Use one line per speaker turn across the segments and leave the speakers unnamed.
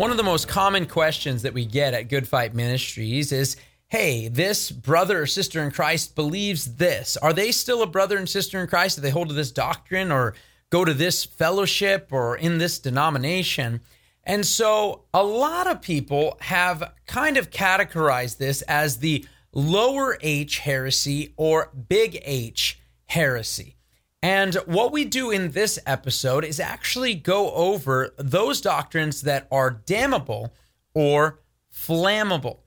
One of the most common questions that we get at Good Fight Ministries is Hey, this brother or sister in Christ believes this. Are they still a brother and sister in Christ? Do they hold to this doctrine or go to this fellowship or in this denomination? And so a lot of people have kind of categorized this as the lower H heresy or big H heresy. And what we do in this episode is actually go over those doctrines that are damnable or flammable.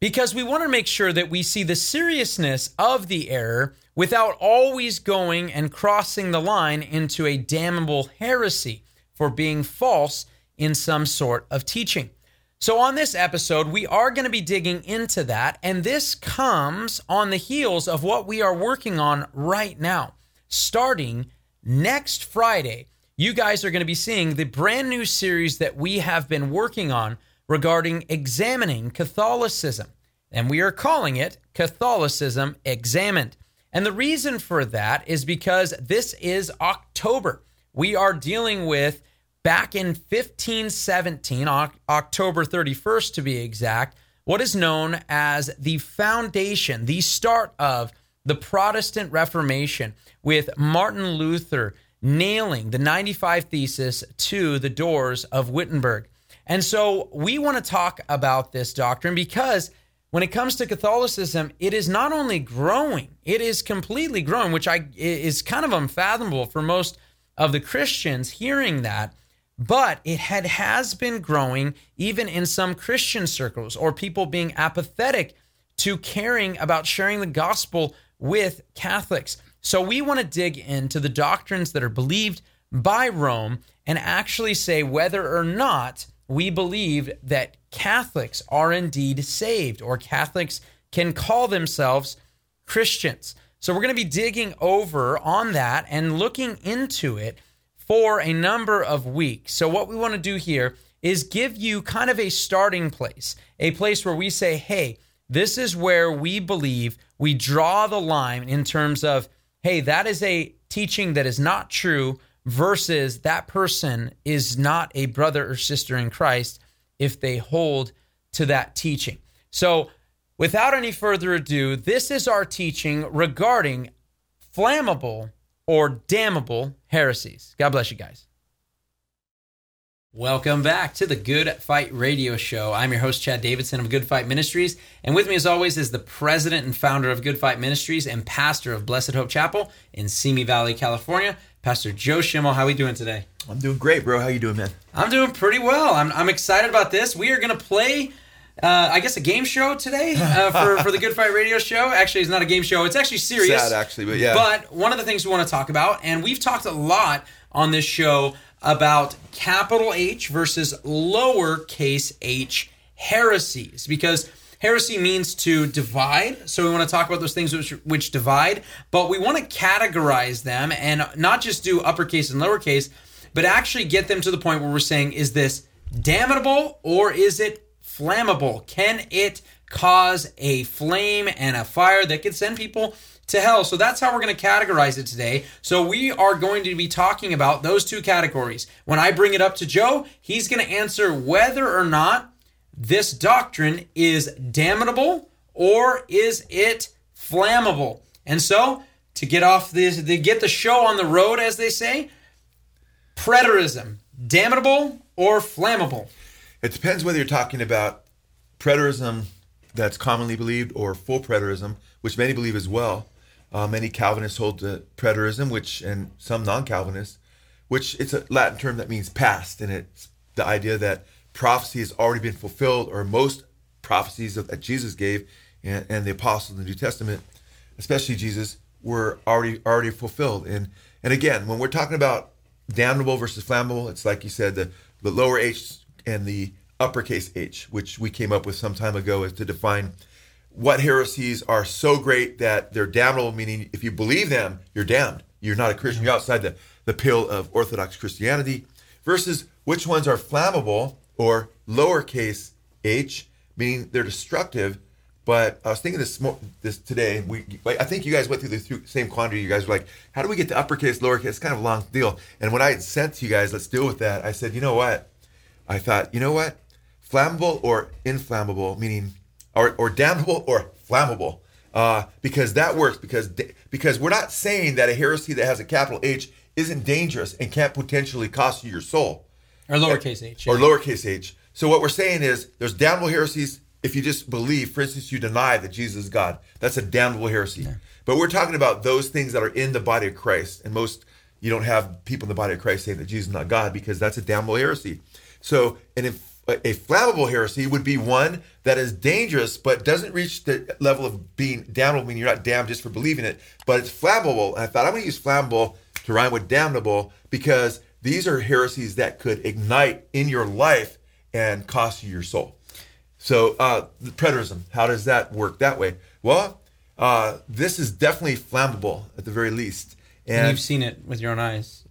Because we want to make sure that we see the seriousness of the error without always going and crossing the line into a damnable heresy for being false in some sort of teaching. So, on this episode, we are going to be digging into that, and this comes on the heels of what we are working on right now starting next Friday, you guys are going to be seeing the brand new series that we have been working on regarding examining Catholicism. And we are calling it Catholicism Examined. And the reason for that is because this is October. We are dealing with back in 1517, October 31st to be exact, what is known as the foundation, the start of the Protestant Reformation with Martin Luther nailing the 95 Thesis to the doors of Wittenberg. And so we want to talk about this doctrine because when it comes to Catholicism, it is not only growing, it is completely growing, which I is kind of unfathomable for most of the Christians hearing that. But it had has been growing even in some Christian circles or people being apathetic to caring about sharing the gospel with Catholics. So we want to dig into the doctrines that are believed by Rome and actually say whether or not we believe that Catholics are indeed saved or Catholics can call themselves Christians. So we're going to be digging over on that and looking into it for a number of weeks. So what we want to do here is give you kind of a starting place, a place where we say, hey, this is where we believe we draw the line in terms of, hey, that is a teaching that is not true versus that person is not a brother or sister in Christ if they hold to that teaching. So, without any further ado, this is our teaching regarding flammable or damnable heresies. God bless you guys. Welcome back to the Good Fight Radio Show. I'm your host, Chad Davidson of Good Fight Ministries. And with me, as always, is the president and founder of Good Fight Ministries and pastor of Blessed Hope Chapel in Simi Valley, California, Pastor Joe Schimmel. How are we doing today?
I'm doing great, bro. How you doing, man?
I'm doing pretty well. I'm, I'm excited about this. We are going to play, uh, I guess, a game show today uh, for, for the Good Fight Radio Show. Actually, it's not a game show. It's actually serious.
Sad, actually, but yeah.
But one of the things we want to talk about, and we've talked a lot on this show about capital H versus lowercase h heresies because heresy means to divide. So we want to talk about those things which, which divide, but we want to categorize them and not just do uppercase and lowercase, but actually get them to the point where we're saying, is this damnable or is it flammable? Can it cause a flame and a fire that could send people to hell. So that's how we're going to categorize it today. So we are going to be talking about those two categories. When I bring it up to Joe, he's going to answer whether or not this doctrine is damnable or is it flammable. And so to get off this, to get the show on the road, as they say, preterism, damnable or flammable?
It depends whether you're talking about preterism that's commonly believed or full preterism, which many believe as well. Uh, many Calvinists hold to preterism, which and some non-Calvinists, which it's a Latin term that means past, and it's the idea that prophecy has already been fulfilled, or most prophecies that Jesus gave and, and the apostles in the New Testament, especially Jesus, were already already fulfilled. And and again, when we're talking about damnable versus flammable. It's like you said, the, the lower H and the uppercase H, which we came up with some time ago, is to define what heresies are so great that they're damnable, meaning if you believe them, you're damned. You're not a Christian. You're outside the, the pale of Orthodox Christianity. Versus which ones are flammable or lowercase h, meaning they're destructive. But I was thinking this this today. We I think you guys went through the same quandary. You guys were like, "How do we get to uppercase, lowercase?" It's kind of a long deal. And when I sent to you guys, let's deal with that. I said, you know what? I thought, you know what? Flammable or inflammable, meaning or, or damnable or flammable. Uh, because that works because because we're not saying that a heresy that has a capital H isn't dangerous and can't potentially cost you your soul
or lowercase h
or lowercase h. So what we're saying is there's damnable heresies if you just believe. For instance, you deny that Jesus is God. That's a damnable heresy. Yeah. But we're talking about those things that are in the body of Christ, and most you don't have people in the body of Christ saying that Jesus is not God because that's a damnable heresy. So, and if a flammable heresy would be one that is dangerous but doesn't reach the level of being damnable, meaning you're not damned just for believing it, but it's flammable. And I thought I'm going to use flammable to rhyme with damnable because these are heresies that could ignite in your life and cost you your soul. So, uh, the preterism, how does that work that way? Well, uh, this is definitely flammable at the very least.
And, and you've seen it with your own eyes.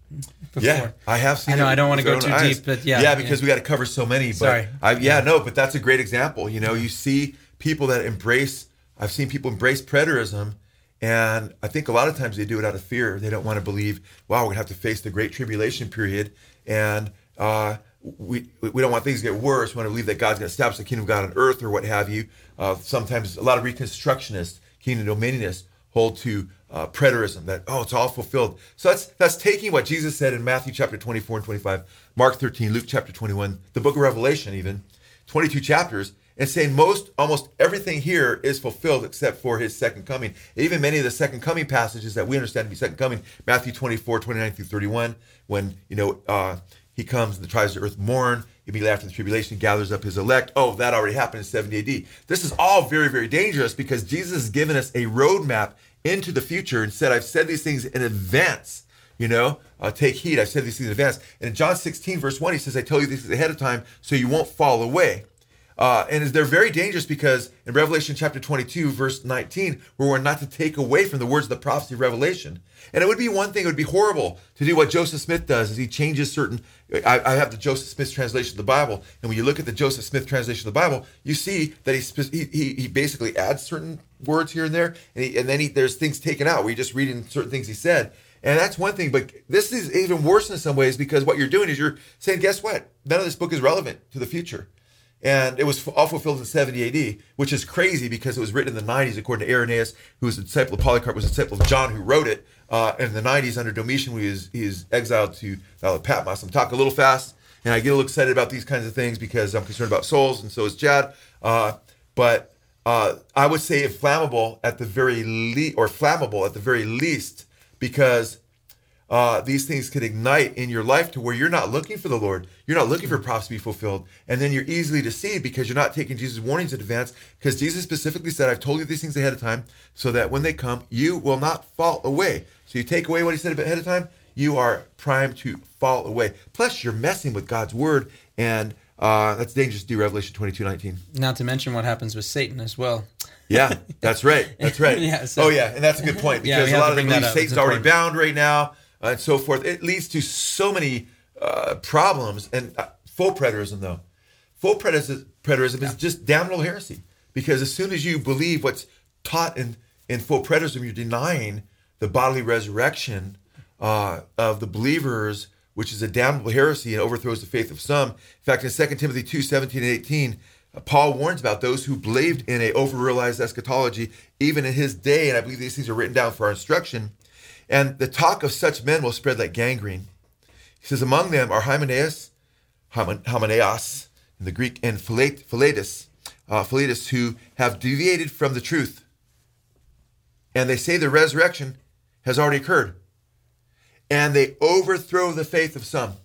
Before. Yeah, I have seen.
I know I don't want to go too eyes. deep, but yeah,
yeah, because yeah. we got to cover so many. But Sorry. I, yeah, yeah, no, but that's a great example. You know, you see people that embrace. I've seen people embrace preterism, and I think a lot of times they do it out of fear. They don't want to believe, wow, we're gonna have to face the great tribulation period, and uh, we we don't want things to get worse. We want to believe that God's gonna establish the kingdom of God on earth or what have you. Uh, sometimes a lot of reconstructionists, kingdom dominionists, hold to uh, preterism that oh it's all fulfilled. So that's that's taking what jesus said in matthew chapter 24 and 25 mark 13 luke chapter 21 the book of revelation even 22 chapters and saying most almost everything here is fulfilled except for his second coming. Even many of the second coming passages that we understand to be second coming matthew 24 29 through 31 when you know uh, he comes and the earth mourn immediately after the tribulation gathers up his elect. Oh that already happened in 70 ad this is all very very dangerous because jesus has given us a roadmap into the future and said, I've said these things in advance. You know, uh, take heed. I've said these things in advance. And in John 16, verse 1, he says, I tell you these things ahead of time so you won't fall away. Uh, and they're very dangerous because in Revelation chapter 22, verse 19, where we're not to take away from the words of the prophecy of Revelation. And it would be one thing, it would be horrible to do what Joseph Smith does, is he changes certain. I, I have the Joseph Smith translation of the Bible, and when you look at the Joseph Smith translation of the Bible, you see that he he, he basically adds certain words here and there, and, he, and then he, there's things taken out you just reading certain things he said. And that's one thing, but this is even worse in some ways because what you're doing is you're saying, guess what? None of this book is relevant to the future and it was all fulfilled in 70 AD, which is crazy because it was written in the 90s, according to Irenaeus, who was a disciple of Polycarp, was a disciple of John, who wrote it uh, in the 90s under Domitian, when he is he is exiled to uh, Patmos. I'm talking a little fast, and I get a little excited about these kinds of things because I'm concerned about souls, and so is Chad. Uh, but uh, I would say inflammable at the very least, or flammable at the very least, because uh, these things could ignite in your life to where you're not looking for the Lord. You're not looking for prophecy to be fulfilled. And then you're easily deceived because you're not taking Jesus' warnings in advance. Because Jesus specifically said, I've told you these things ahead of time so that when they come, you will not fall away. So you take away what he said ahead of time, you are primed to fall away. Plus, you're messing with God's word. And uh, that's dangerous to do, Revelation 22 19.
Not to mention what happens with Satan as well.
yeah, that's right. That's right. yeah, so, oh, yeah. And that's a good point because yeah, a lot of them believe Satan's already bound right now uh, and so forth. It leads to so many uh, problems. And uh, full preterism, though, full preterism, preterism yeah. is just damnable heresy because as soon as you believe what's taught in, in full preterism, you're denying the bodily resurrection uh, of the believers, which is a damnable heresy and overthrows the faith of some. In fact, in 2 Timothy 2 17 and 18, uh, Paul warns about those who believed in a overrealized eschatology, even in his day, and I believe these things are written down for our instruction and the talk of such men will spread like gangrene. He says, Among them are Hymenaeus, Hymenaeus in the Greek, and Philetus, uh, Philetus, who have deviated from the truth. And they say the resurrection has already occurred. And they overthrow the faith of some.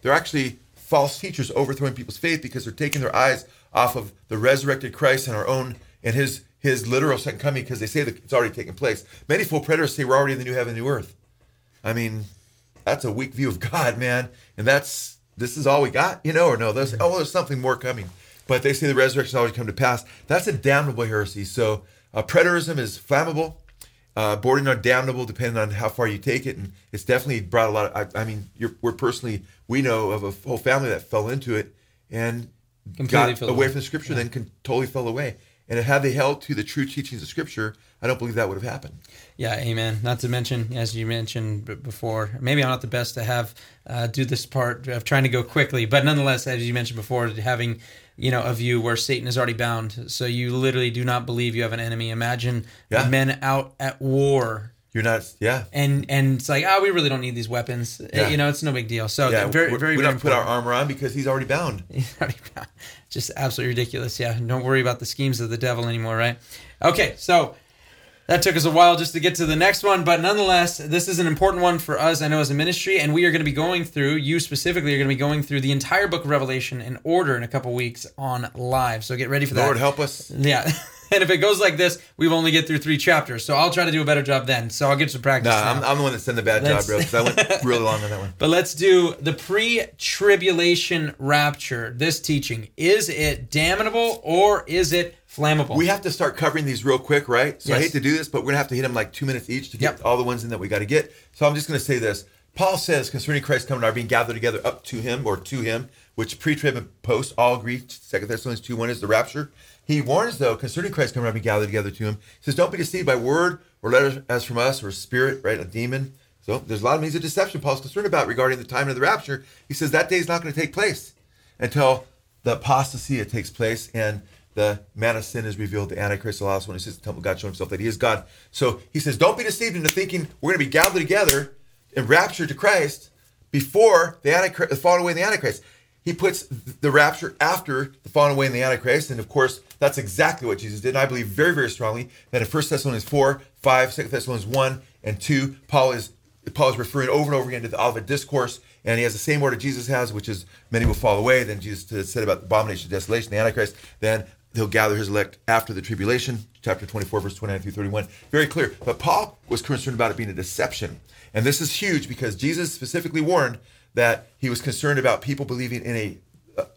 They're actually false teachers overthrowing people's faith because they're taking their eyes off of the resurrected Christ and our own and his his literal second coming because they say that it's already taken place. Many full preterists say we're already in the new heaven, new earth. I mean, that's a weak view of God, man. And that's this is all we got, you know, or no? There's oh, there's something more coming. But they say the resurrection already come to pass. That's a damnable heresy. So uh, preterism is flammable, uh, bordering on damnable, depending on how far you take it. And it's definitely brought a lot of. I, I mean, we're personally we know of a whole family that fell into it and
Completely
got
fell
away
away.
from the scripture, then con- totally fell away. And had they held to the true teachings of scripture, I don't believe that would have happened.
Yeah, amen. Not to mention, as you mentioned before, maybe I'm not the best to have uh, do this part of trying to go quickly, but nonetheless, as you mentioned before, having you know a view where Satan is already bound, so you literally do not believe you have an enemy. Imagine
Yeah.
men out at war.
You're not, yeah.
And and it's like, oh, we really don't need these weapons.
Uh, yeah.
You know, it's no big deal. So
Yeah,
very,
we're-
very,
we don't put our armor on because he's already bound.
just absolutely ridiculous. Yeah, don't worry about the schemes of the devil anymore, right? Okay, so that took us a while just to get to the next one, but nonetheless, this is an important one for us, I know, as a ministry, and we are going to be going through, you specifically are going to be going through the entire book of Revelation in order in a couple weeks on live. So get ready for that.
Lord, help us.
Yeah. And if it goes like this, we will only get through three chapters. So I'll try to do a better job then. So I'll get some practice.
Nah. I'm, I'm the one that's done the bad
Let's-
job, bro, because I went really long on that one.
But let's do the pre-tribulation rapture. This teaching is it damnable or is it flammable?
We have to start covering these real quick, right? So I hate to do this, but we're gonna have to hit them like two minutes each to get
Yep.
all the ones in that we got to get. So I'm just gonna say this. Paul says concerning Christ coming, are being gathered together up to him or to him, which pre-trib and post all agree. Second Thessalonians two one is the rapture. He warns though concerning Christ coming, are being gathered together to him. He says, "Don't be deceived by word or letter as from us or spirit, right? A demon." So there's a lot of means of deception Paul's concerned about regarding the time of the rapture. He says that day is not going to take place until the apostasy it takes place and the man of sin is revealed. The Antichrist, the last one, he says the temple of God showing himself that he is God. So he says, don't be deceived into thinking we're going to be gathered together and raptured to Christ before the Antichrist, the falling away in the Antichrist. He puts the rapture after the falling away in the Antichrist. And of course, that's exactly what Jesus did. And I believe very, very strongly that in 1 Thessalonians 4, 5, 2 Thessalonians 1, and 2, Paul is Paul is referring over and over again to the Olivet Discourse, and he has the same order Jesus has, which is many will fall away. Then Jesus said about the abomination of desolation, the Antichrist. Then he'll gather his elect after the tribulation, chapter 24, verse 29 through 31. Very clear. But Paul was concerned about it being a deception. And this is huge because Jesus specifically warned that he was concerned about people believing in a,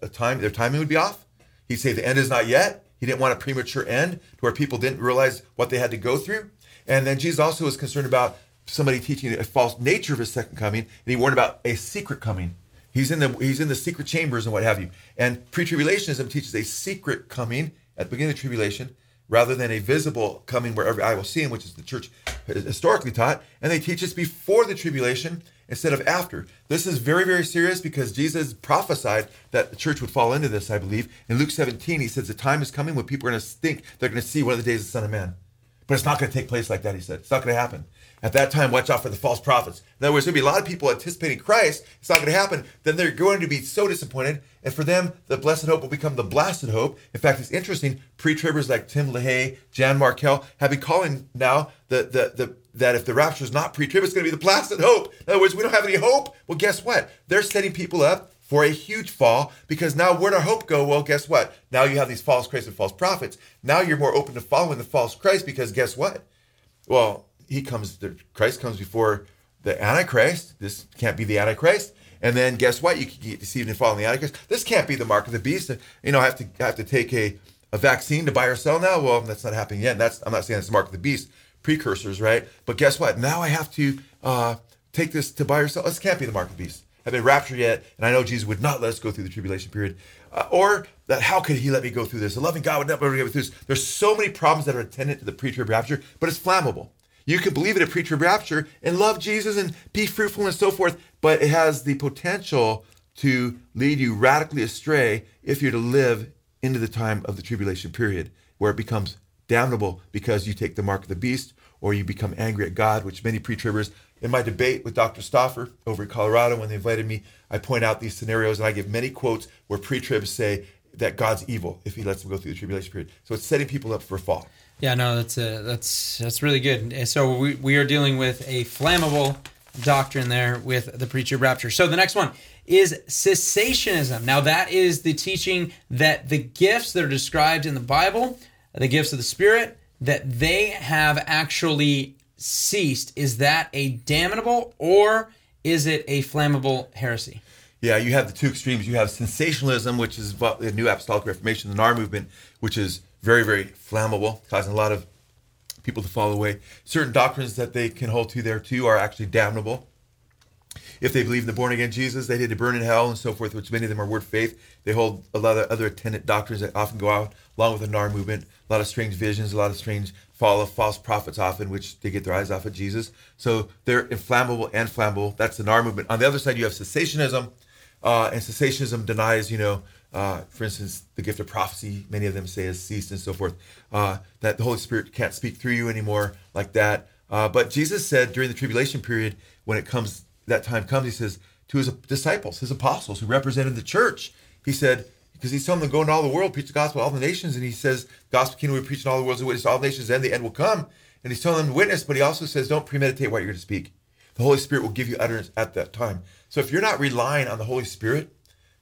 a, time, their timing would be off. He'd say the end is not yet. He didn't want a premature end to where people didn't realize what they had to go through. And then Jesus also was concerned about somebody teaching a false nature of his second coming, and he warned about a secret coming. He's in the he's in the secret chambers and what have you. And pre-tribulationism teaches a secret coming at the beginning of the tribulation, rather than a visible coming where every eye will see him, which is the church historically taught. And they teach us before the tribulation instead of after. This is very, very serious because Jesus prophesied that the church would fall into this, I believe. In Luke 17, he says the time is coming when people are going to think they're going to see one of the days of the Son of Man. But it's not going to take place like that, he said. It's not going to happen. At that time, watch out for the false prophets. In other words, there'll be a lot of people anticipating Christ. It's not going to happen. Then they're going to be so disappointed. And for them, the blessed hope will become the blasted hope. In fact, it's interesting. Pre-tribbers like Tim LaHaye, Jan Markell have been calling now the, the, the, that if the rapture is not pre-trib, it's going to be the blasted hope. In other words, we don't have any hope. Well, guess what? They're setting people up for a huge fall because now where'd our hope go? Well, guess what? Now you have these false Christs and false prophets. Now you're more open to following the false Christ because guess what? Well, he comes, Christ comes before the Antichrist. This can't be the Antichrist. And then guess what? You can get deceived and fall in the Antichrist. This can't be the mark of the beast. You know, I have to I have to take a, a vaccine to buy or sell now. Well, that's not happening yet. That's I'm not saying it's the mark of the beast. Precursors, right? But guess what? Now I have to uh, take this to buy or sell. This can't be the mark of the beast. I've been raptured yet, and I know Jesus would not let us go through the tribulation period. Uh, or that how could he let me go through this? A loving God would never let me go through this. There's so many problems that are attendant to the pre-trib rapture, but it's flammable. You could believe in a pre-trib rapture and love Jesus and be fruitful and so forth, but it has the potential to lead you radically astray if you're to live into the time of the tribulation period, where it becomes damnable because you take the mark of the beast or you become angry at God, which many pre-tribbers in my debate with Dr. Stauffer over in Colorado, when they invited me, I point out these scenarios and I give many quotes where pre-tribs say that God's evil if he lets them go through the tribulation period. So it's setting people up for fall.
Yeah, no, that's uh, that's that's really good. So we, we are dealing with a flammable doctrine there with the preacher rapture. So the next one is cessationism. Now that is the teaching that the gifts that are described in the Bible, the gifts of the Spirit, that they have actually ceased. Is that a damnable or is it a flammable heresy?
Yeah, you have the two extremes. You have sensationalism, which is the New Apostolic Reformation, the NAR movement, which is very, very flammable, causing a lot of people to fall away. Certain doctrines that they can hold to there too are actually damnable. If they believe in the born again Jesus, they need to burn in hell and so forth, which many of them are word faith. They hold a lot of other attendant doctrines that often go out along with the NAR movement. A lot of strange visions, a lot of strange fall of false prophets often, which they get their eyes off of Jesus. So they're inflammable and flammable. That's the NAR movement. On the other side, you have cessationism, uh, and cessationism denies, you know, uh, for instance, the gift of prophecy, many of them say has ceased and so forth, uh, that the Holy Spirit can't speak through you anymore like that. Uh, but Jesus said during the tribulation period, when it comes, that time comes, he says to his disciples, his apostles who represented the church, he said, because he's telling them go into all the world, preach the gospel to all the nations, and he says, gospel kingdom we preach in all the world, witness to all the nations, and the end will come. And he's telling them to witness, but he also says, don't premeditate what you're going to speak. The Holy Spirit will give you utterance at that time. So if you're not relying on the Holy Spirit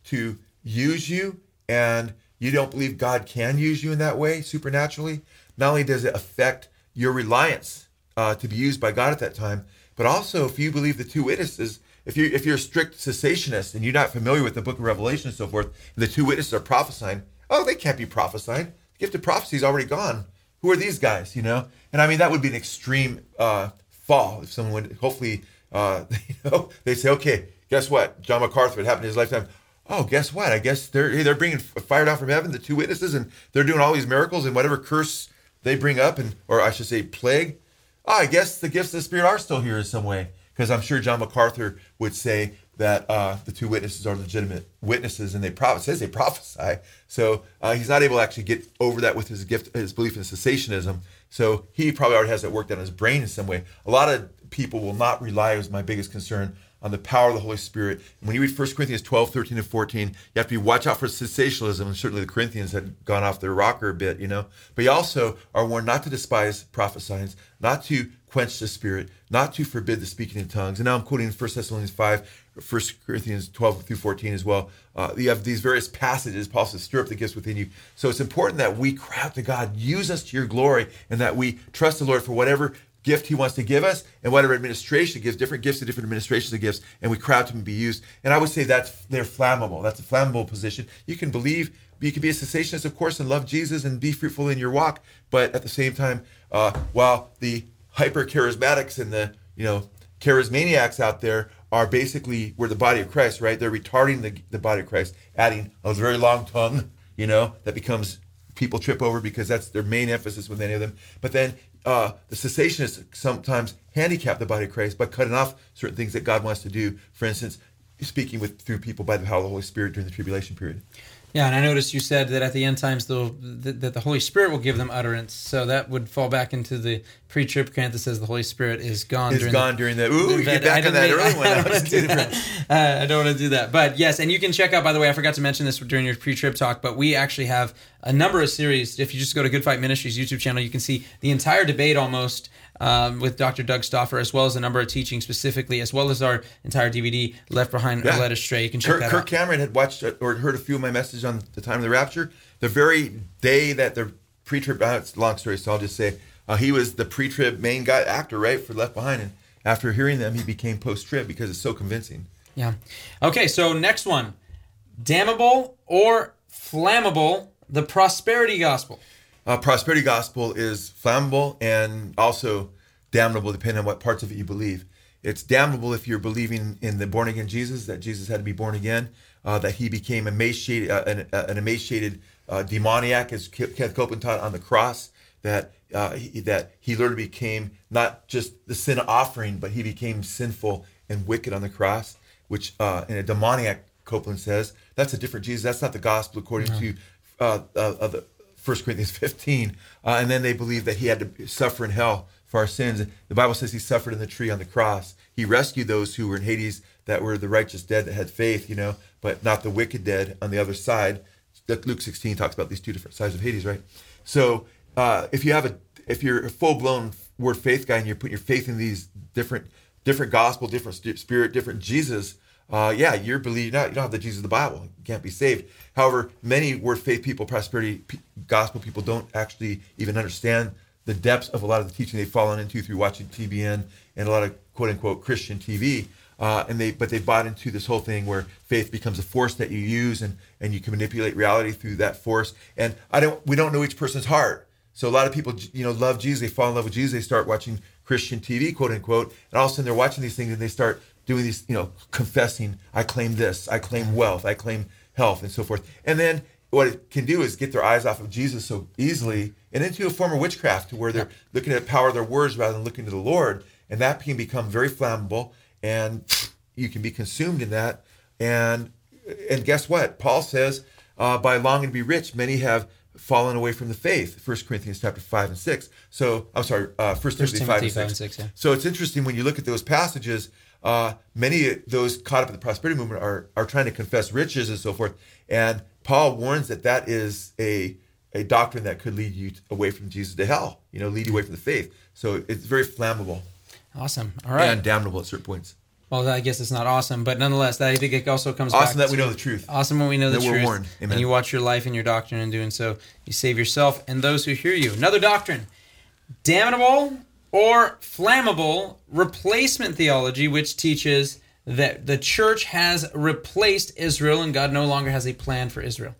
to use you and you don't believe God can use you in that way supernaturally, not only does it affect your reliance uh, to be used by God at that time, but also if you believe the two witnesses, if you if you're a strict cessationist and you're not familiar with the book of Revelation and so forth, and the two witnesses are prophesying, oh, they can't be prophesying. The gift of prophecy is already gone. Who are these guys? You know, and I mean that would be an extreme uh, fall if someone would hopefully uh, you know they say, okay, guess what? John MacArthur, it happened in his lifetime. Oh, guess what? I guess they're they're bringing fire down from heaven, the two witnesses, and they're doing all these miracles and whatever curse they bring up, and or I should say plague. Oh, I guess the gifts of the Spirit are still here in some way, because I'm sure John MacArthur would say that uh, the two witnesses are legitimate witnesses, and they pro- says they prophesy. So uh, he's not able to actually get over that with his gift, his belief in cessationism. So he probably already has that worked out in his brain in some way. A lot of people will not rely, is my biggest concern, on the power of the Holy Spirit. when you read 1 Corinthians 12, 13, and 14, you have to be watch out for sensationalism. And certainly the Corinthians had gone off their rocker a bit, you know. But you also are warned not to despise prophesying, not to quench the spirit, not to forbid the speaking in tongues. And now I'm quoting 1 Thessalonians 5, 1 Corinthians 12 through 14 as well. Uh, you have these various passages. Paul says, stir up the gifts within you. So it's important that we cry out to God, use us to your glory, and that we trust the Lord for whatever gift he wants to give us and whatever administration gives different gifts to different administrations of gifts and we crowd to be used. And i would say that's they're flammable. That's a flammable position. You can believe you can be a cessationist of course and love jesus and be fruitful in your walk but at the same time uh, while the hyper charismatics and the you know charismaniacs out there are basically we're the body of christ right? They're retarding the, the body of christ adding a very long tongue you know that becomes people trip over because that's their main emphasis with any of them. But then uh, the cessationists sometimes handicap the body of Christ by cutting off certain things that God wants to do. For instance, speaking with through people by the power of the Holy Spirit during the tribulation period.
Yeah, and I noticed you said that at the end times that the Holy Spirit will give them utterance. So that would fall back into the pre-trib camp that says the Holy Spirit is gone.
Is gone the, during the. Ooh, get back on that early one. I don't,
do that. Uh, I don't want to do that. But yes, and you can check out. By the way, I forgot to mention this during your pre-trib talk, but we actually have a number of series. If you just go to Good Fight Ministries YouTube channel, you can see the entire debate almost um, with Dr. Doug Stauffer, as well as a number of teachings specifically, as well as our entire DVD, Left Behind yeah. or Led Astray. You can check
Kirk,
that
Kirk
out.
Cameron had watched or heard a few of my messages on the time of the rapture. The very day that the pre trib, uh, it's a long story, so I'll just say uh, he was the pre trib main guy actor, right, for Left Behind. And after hearing them, he became post trib because it's so convincing.
Yeah. Okay, so next one. Damnable or flammable, the prosperity gospel.
Uh, prosperity gospel is flammable and also damnable, depending on what parts of it you believe. It's damnable if you're believing in the born again Jesus, that Jesus had to be born again, uh, that he became emaciated, uh, an, uh, an, emaciated uh, demoniac, as Kenneth Copeland taught on the cross, that uh, he, that he literally became not just the sin offering, but he became sinful and wicked on the cross, which uh, in a demoniac, Copeland says, that's a different Jesus. That's not the gospel according no. to uh, uh, the First Corinthians 15. Uh, and then they believe that he had to suffer in hell for our sins. The Bible says he suffered in the tree on the cross. He rescued those who were in Hades that were the righteous dead that had faith, you know, but not the wicked dead on the other side. Luke 16 talks about these two different sides of Hades, right? So uh, if you have a if you're a full blown word faith guy and you're putting your faith in these different different gospel, different spirit, different Jesus, uh, yeah, you're believing not you don't have the Jesus of the Bible. You can't be saved. However, many word faith people, prosperity gospel people don't actually even understand the depths of a lot of the teaching they've fallen into through watching TBN and a lot of quote unquote Christian TV. uh, and they but they bought into this whole thing where faith becomes a force that you use and and you can manipulate reality through that force. And I don't we don't know each person's heart. So a lot of people you know love Jesus, they fall in love with Jesus, they start watching Christian TV, quote unquote, and all of a sudden they're watching these things and they start doing these, you know, confessing, I claim this, I claim wealth, I claim health, and so forth. And then what it can do is get their eyes off of Jesus so easily and into a form of witchcraft to where they're looking at the power of their words rather than looking to the Lord. And that can become very flammable and you can be consumed in that. And and guess what? Paul says, uh, by longing to be rich, many have fallen away from the faith. First Corinthians chapter five and six. So I'm sorry, uh, First Timothy,
Timothy
five and
5 and
six.
6, yeah.
So it's interesting when you look at those passages. Uh, many of those caught up in the prosperity movement are are trying to confess riches and so forth. And Paul warns that that is a a doctrine that could lead you away from Jesus to hell. You know, lead you away from the faith. So it's very flammable
Awesome. All right.
and damnable at certain points.
well, I guess it's not awesome, but nonetheless, that I think it also comes
Awesome that we know the truth.
Awesome when we know the
That we're
truth.
warned. Amen.
And you watch your life and your doctrine and doing so. You save yourself and those who hear you. Another doctrine damnable or flammable replacement theology, which teaches that the church has replaced Israel and God no longer has a plan for Israel.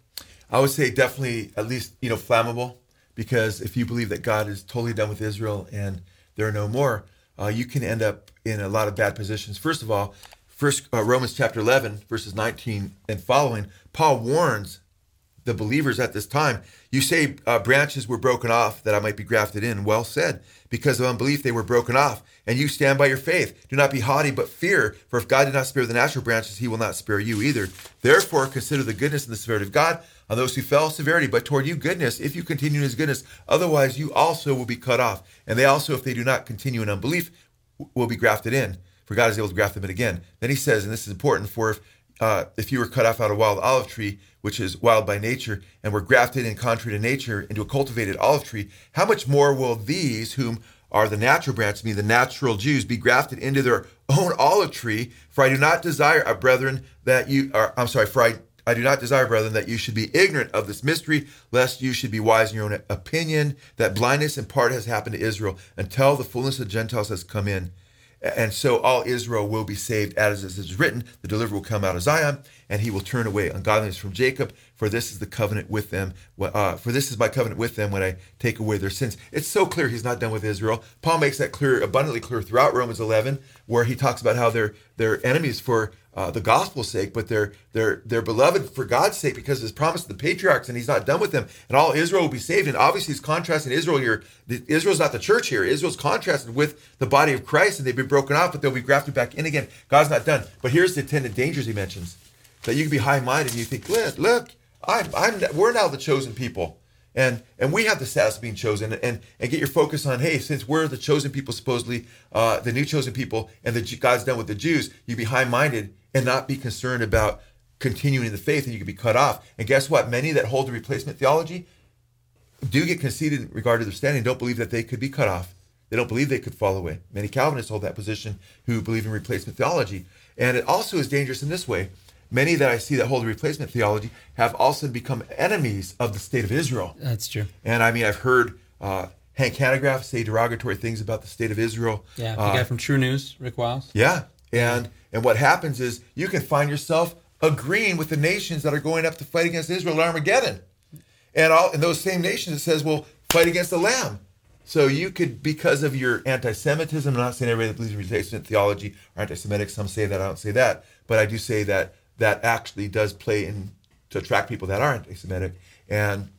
I would say definitely at least you know flammable because if you believe that God is totally done with Israel and there are no more, uh, you can end up in a lot of bad positions. First of all, first uh, Romans chapter eleven verses nineteen and following, Paul warns the believers at this time. You say uh, branches were broken off that I might be grafted in. Well said. Because of unbelief, they were broken off. And you stand by your faith. Do not be haughty, but fear. For if God did not spare the natural branches, he will not spare you either. Therefore, consider the goodness and the severity of God on those who fell, severity, but toward you, goodness, if you continue in his goodness. Otherwise, you also will be cut off. And they also, if they do not continue in unbelief, will be grafted in. For God is able to graft them in again. Then he says, and this is important, for if uh, if you were cut off out of wild olive tree, which is wild by nature, and were grafted in contrary to nature into a cultivated olive tree, how much more will these, whom are the natural branches, mean the natural Jews, be grafted into their own olive tree? For I do not desire, uh, brethren, that you are, I'm sorry, for I, I do not desire, brethren, that you should be ignorant of this mystery, lest you should be wise in your own opinion, that blindness in part has happened to Israel until the fullness of Gentiles has come in. And so all Israel will be saved, as it is written, the deliverer will come out of Zion, and he will turn away ungodliness from Jacob. For this is the covenant with them. Uh, for this is my covenant with them when I take away their sins. It's so clear he's not done with Israel. Paul makes that clear, abundantly clear throughout Romans 11, where he talks about how they're they're enemies for uh, the gospel's sake, but they're they're they're beloved for God's sake because his promise to the patriarchs, and he's not done with them, and all Israel will be saved. And obviously, he's contrasting Israel here. Israel's not the church here. Israel's contrasted with the body of Christ, and they've been broken off, but they'll be grafted back in again. God's not done. But here's the attendant dangers he mentions: that you can be high-minded and you think, look, look, I'm I'm we're now the chosen people. And and we have the status of being chosen, and and get your focus on hey, since we're the chosen people, supposedly uh, the new chosen people, and Ju- God's done with the Jews, you be high-minded and not be concerned about continuing in the faith, and you could be cut off. And guess what? Many that hold the replacement theology do get conceited in regard to their standing, don't believe that they could be cut off. They don't believe they could fall away. Many Calvinists hold that position who believe in replacement theology. And it also is dangerous in this way. Many that I see that hold the replacement theology have also become enemies of the state of Israel.
That's true.
And I mean, I've heard uh, Hank Hanegraaff say derogatory things about the state of Israel.
Yeah, the
Uh,
guy from TruNews, Rick Wiles.
yeah, and and what happens is you can find yourself agreeing with the nations that are going up to fight against Israel at Armageddon, and all in those same nations it says, "Well, fight against the Lamb." So you could, because of your anti-Semitism, I'm not saying everybody that believes in replacement theology are anti-Semitic. Some say that I don't say that, but I do say that that actually does play in to attract people that are anti-Semitic, and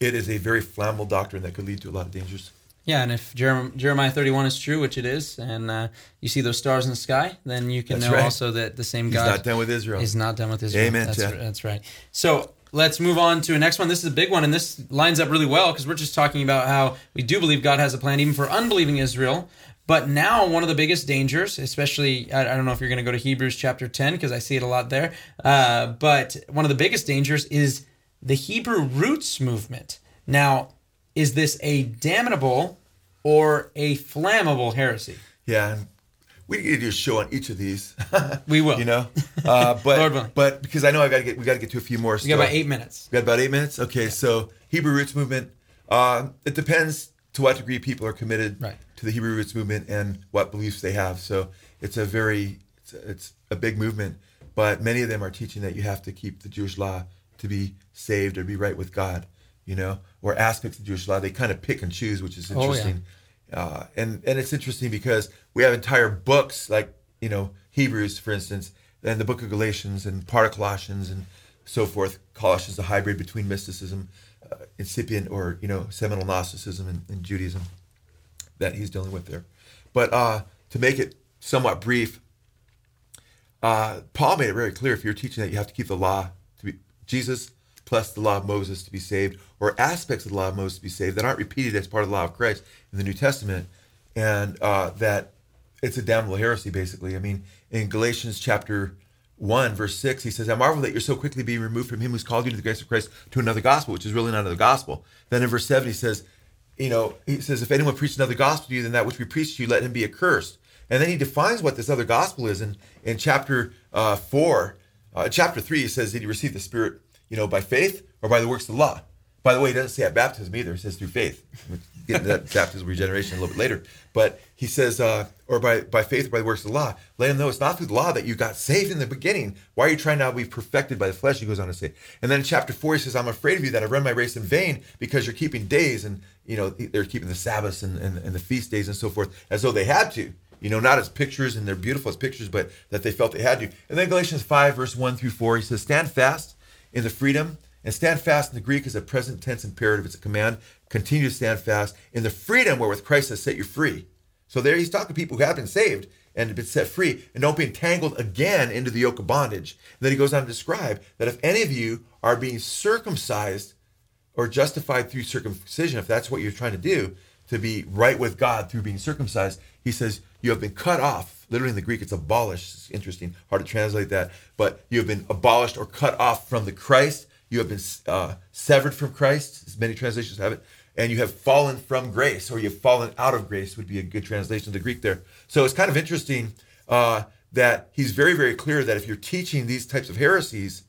it is a very flammable doctrine that could lead to a lot of dangers.
Yeah, and if Jeremiah 31 is true, which it is, and uh, you see those stars in the sky, then you can
That's
know
right.
also that the same
He's
God is
not done with Israel.
is not done with Israel.
Amen,
That's,
Ted.
that's right. So let's move on to a next one. This is a big one, and this lines up really well because we're just talking about how we do believe God has a plan even for unbelieving Israel. But now, one of the biggest dangers, especially, I, I don't know if you're going to go to Hebrews chapter 10 because I see it a lot there, uh, but one of the biggest dangers is the Hebrew roots movement. Now, is this a damnable or a flammable heresy?
Yeah, we need to do a show on each of these.
We will.
you know, uh, but but because I know I got to get we got to get to a few more.
We got about eight minutes.
We got about eight minutes. Okay, so Hebrew roots movement. Uh, it depends to what degree people are committed
Right.
To the Hebrew roots movement and what beliefs they have. So it's a very it's it's a big movement, but many of them are teaching that you have to keep the Jewish law to be saved or be right with God, you know, or aspects of Jewish law. They kind of pick and choose, which is interesting.
Oh, yeah.
uh, and and it's interesting because we have entire books like you know Hebrews, for instance, and the book of Galatians and part of Colossians and so forth. Colossians, is a hybrid between mysticism, uh, incipient or you know seminal Gnosticism and, and Judaism that he's dealing with there. But uh, to make it somewhat brief, uh, Paul made it very clear if you're teaching that you have to keep the law to be Jesus plus the law of Moses to be saved, or aspects of the law of Moses to be saved that aren't repeated as part of the law of Christ in the New Testament, and uh, that it's a damnable heresy, basically. I mean, in Galatians chapter 1, verse 6, he says, I marvel that you're so quickly being removed from him who's called you to the grace of Christ to another gospel, which is really not another gospel. Then in verse 7, he says, you know, he says, if anyone preaches another gospel to you than that which we preach to you, let him be accursed. And then he defines what this other gospel is in, in chapter uh, 4. Uh, chapter 3, he says, did he receive the Spirit, you know, by faith or by the works of the law? By the way, he doesn't say at baptism either. He says through faith. We'll get into that baptism regeneration a little bit later. But he says, uh, or by, by faith or by the works of the law. Let him know it's not through the law that you got saved in the beginning. Why are you trying now to be perfected by the flesh? He goes on to say. And then in chapter 4, he says, I'm afraid of you that I run my race in vain because you're keeping days and, you know, they're keeping the Sabbaths and, and, and the feast days and so forth as though they had to. You know, not as pictures and they're beautiful as pictures, but that they felt they had to. And then Galatians 5, verse 1 through 4, he says, Stand fast in the freedom and stand fast in the Greek is a present tense imperative. It's a command. Continue to stand fast in the freedom wherewith Christ has set you free. So there he's talking to people who have been saved and been set free and don't be entangled again into the yoke of bondage. And then he goes on to describe that if any of you are being circumcised or justified through circumcision, if that's what you're trying to do, to be right with God through being circumcised, he says, you have been cut off. Literally in the Greek, it's abolished. It's interesting, hard to translate that. But you have been abolished or cut off from the Christ. You have been uh, severed from Christ, as many translations have it. And you have fallen from grace, or you've fallen out of grace, would be a good translation of the Greek there. So it's kind of interesting uh, that he's very, very clear that if you're teaching these types of heresies,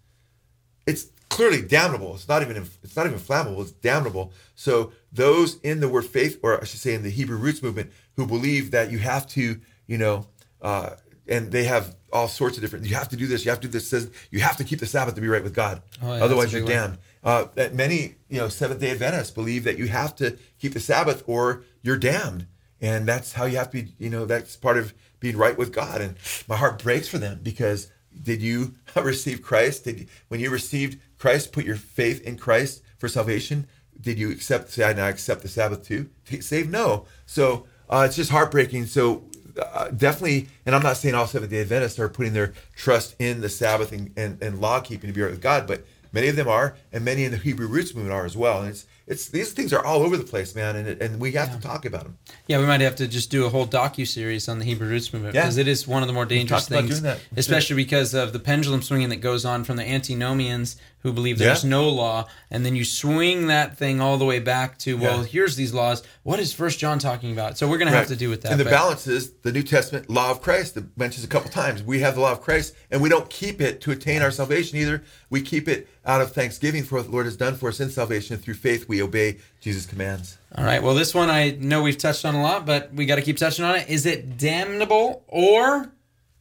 it's clearly damnable. It's not even it's not even flammable. It's damnable. So those in the word faith, or I should say in the Hebrew roots movement, who believe that you have to, you know, uh, and they have all sorts of different. You have to do this. You have to do this. Says you have to keep the Sabbath to be right with God.
Oh, yeah,
Otherwise, you're damned. Uh, that many, you know, Seventh Day Adventists believe that you have to keep the Sabbath or you're damned, and that's how you have to be. You know, that's part of being right with God. And my heart breaks for them because did you receive Christ? Did you, when you received Christ, put your faith in Christ for salvation? Did you accept? Say, I now accept the Sabbath too. Save no. So uh, it's just heartbreaking. So uh, definitely, and I'm not saying all Seventh Day Adventists are putting their trust in the Sabbath and, and, and law keeping to be right with God, but many of them are, and many in the Hebrew roots movement are as well. And it's it's these things are all over the place, man, and and we have to talk about them.
Yeah, we might have to just do a whole docu series on the Hebrew roots movement
Yeah.
because it is one of the more dangerous things,
doing that.
Especially because of the pendulum swinging that goes on from the antinomians who believe there's
Yeah.
no law, and then you swing that thing all the way back to well,
Yeah.
here's these laws. What is First John talking about? So we're going to have to do with that.
And the
but-
balance is the New Testament law of Christ that mentions a couple times. We have the law of Christ, and we don't keep it to attain our salvation either. We keep it out of thanksgiving for what the Lord has done for us in salvation. Through faith, we obey Jesus' commands.
All right. Well, this one I know we've touched on a lot, but we got to keep touching on it. Is it damnable or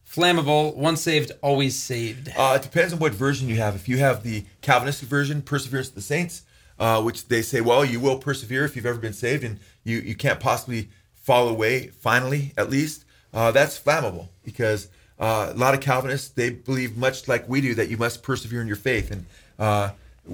flammable? Once saved, always saved.
Uh, it depends on what version you have. If you have the Calvinistic version, Perseverance of the Saints, uh, which they say, well, you will persevere if you've ever been saved, and you you can't possibly fall away. Finally, at least, uh, that's flammable because uh, a lot of Calvinists they believe much like we do that you must persevere in your faith, and uh,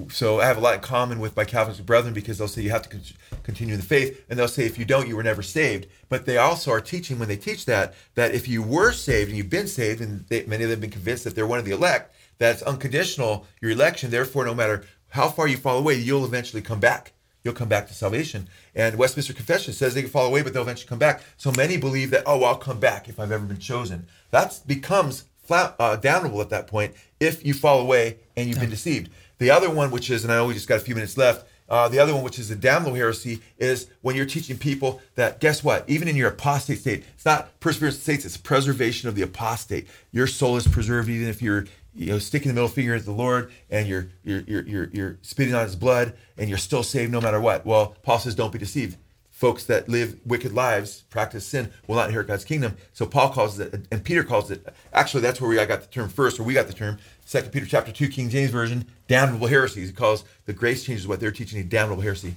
so I have a lot in common with my Calvinist brethren because they'll say you have to con- continue in the faith, and they'll say if you don't, you were never saved. But they also are teaching when they teach that that if you were saved and you've been saved, and they, many of them have been convinced that they're one of the elect, that's unconditional your election. Therefore, no matter how far you fall away, you'll eventually come back. You'll come back to salvation. And Westminster Confession says they can fall away, but they'll eventually come back. So many believe that, oh, I'll come back if I've ever been chosen. That becomes flat, uh, damnable at that point if you fall away and you've been deceived. The other one, which is, and I know we just got a few minutes left, uh, the other one, which is the damnable heresy, is when you're teaching people that, guess what? Even in your apostate state, it's not perseverance saints, it's preservation of the apostate. Your soul is preserved even if you're you know, sticking the middle finger at the Lord and you're, you're, you're, you're, you're spitting on his blood and you're still saved no matter what. Well, Paul says, don't be deceived. Folks that live wicked lives, practice sin, will not inherit God's kingdom. So Paul calls it, and Peter calls it. Actually, that's where we I got the term first, or we got the term. Second Peter chapter two, King James version, damnable heresies. He calls the grace changes what they're teaching a damnable heresy.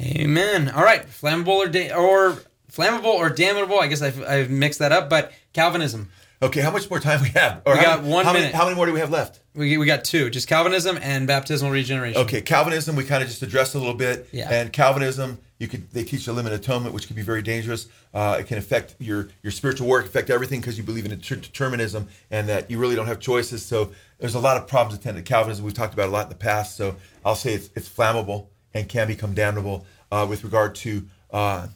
Amen. All right, flammable or da- or flammable or damnable. I guess I've, I've mixed that up, but Calvinism.
Okay, how much more time we have? Or
We got
many-
one
how Many,
minute.
how many more do we have left?
We, we got two, just Calvinism and baptismal regeneration.
Okay, Calvinism we kind of just addressed a little bit.
Yeah.
And Calvinism, you could they teach a limited atonement, which can be very dangerous. Uh, it can affect your your spiritual work, affect everything because you believe in determinism and that you really don't have choices. So there's a lot of problems attendant Calvinism. We've talked about a lot in the past. So I'll say it's it's flammable and can become damnable uh, with regard to uh,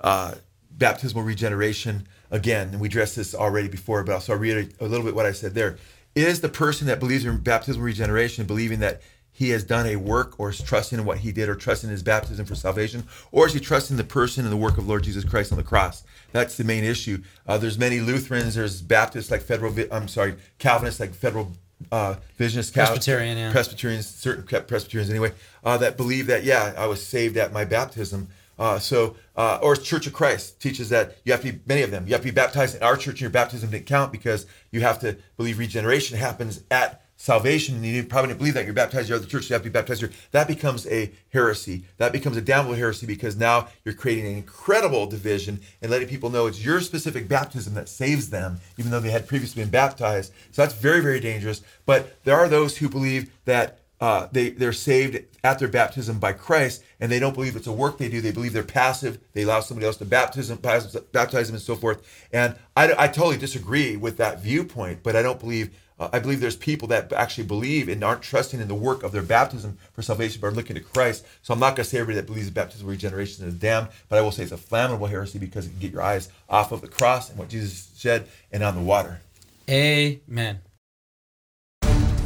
uh, baptismal regeneration. Again, and we addressed this already before, but I'll reiterate a little bit what I said there. Is the person that believes in baptismal regeneration believing that he has done a work or is trusting in what he did or trusting in his baptism for salvation? Or is he trusting the person and the work of Lord Jesus Christ on the cross? That's the main issue. Uh, there's many Lutherans, there's Baptists like federal i'm sorry, Calvinists like Federal uh, Visionists, Cal-
Presbyterian, yeah.
Presbyterians, certain Presbyterians anyway, uh, that believe that, yeah, I was saved at my baptism. Uh, so, uh, or Church of Christ teaches that you have to be, many of them, you have to be baptized in our church and your baptism didn't count because you have to believe regeneration happens at salvation and you probably didn't believe that you're baptized in your other church, you have to be baptized here. That becomes a heresy. That becomes a damnable heresy because now you're creating an incredible division and letting people know it's your specific baptism that saves them, even though they had previously been baptized. So that's very, very dangerous. But there are those who believe that uh, they they're saved at their baptism by Christ, and they don't believe it's a work they do. They believe they're passive. They allow somebody else to baptism, baptize them, and so forth. And I, I totally disagree with that viewpoint. But I don't believe. Uh, I believe there's people that actually believe and aren't trusting in the work of their baptism for salvation, but are looking to Christ. So I'm not going to say everybody that believes in baptism regeneration is damned, but I will say it's a flammable heresy because it can get your eyes off of the cross and what Jesus said and on the water.
Amen.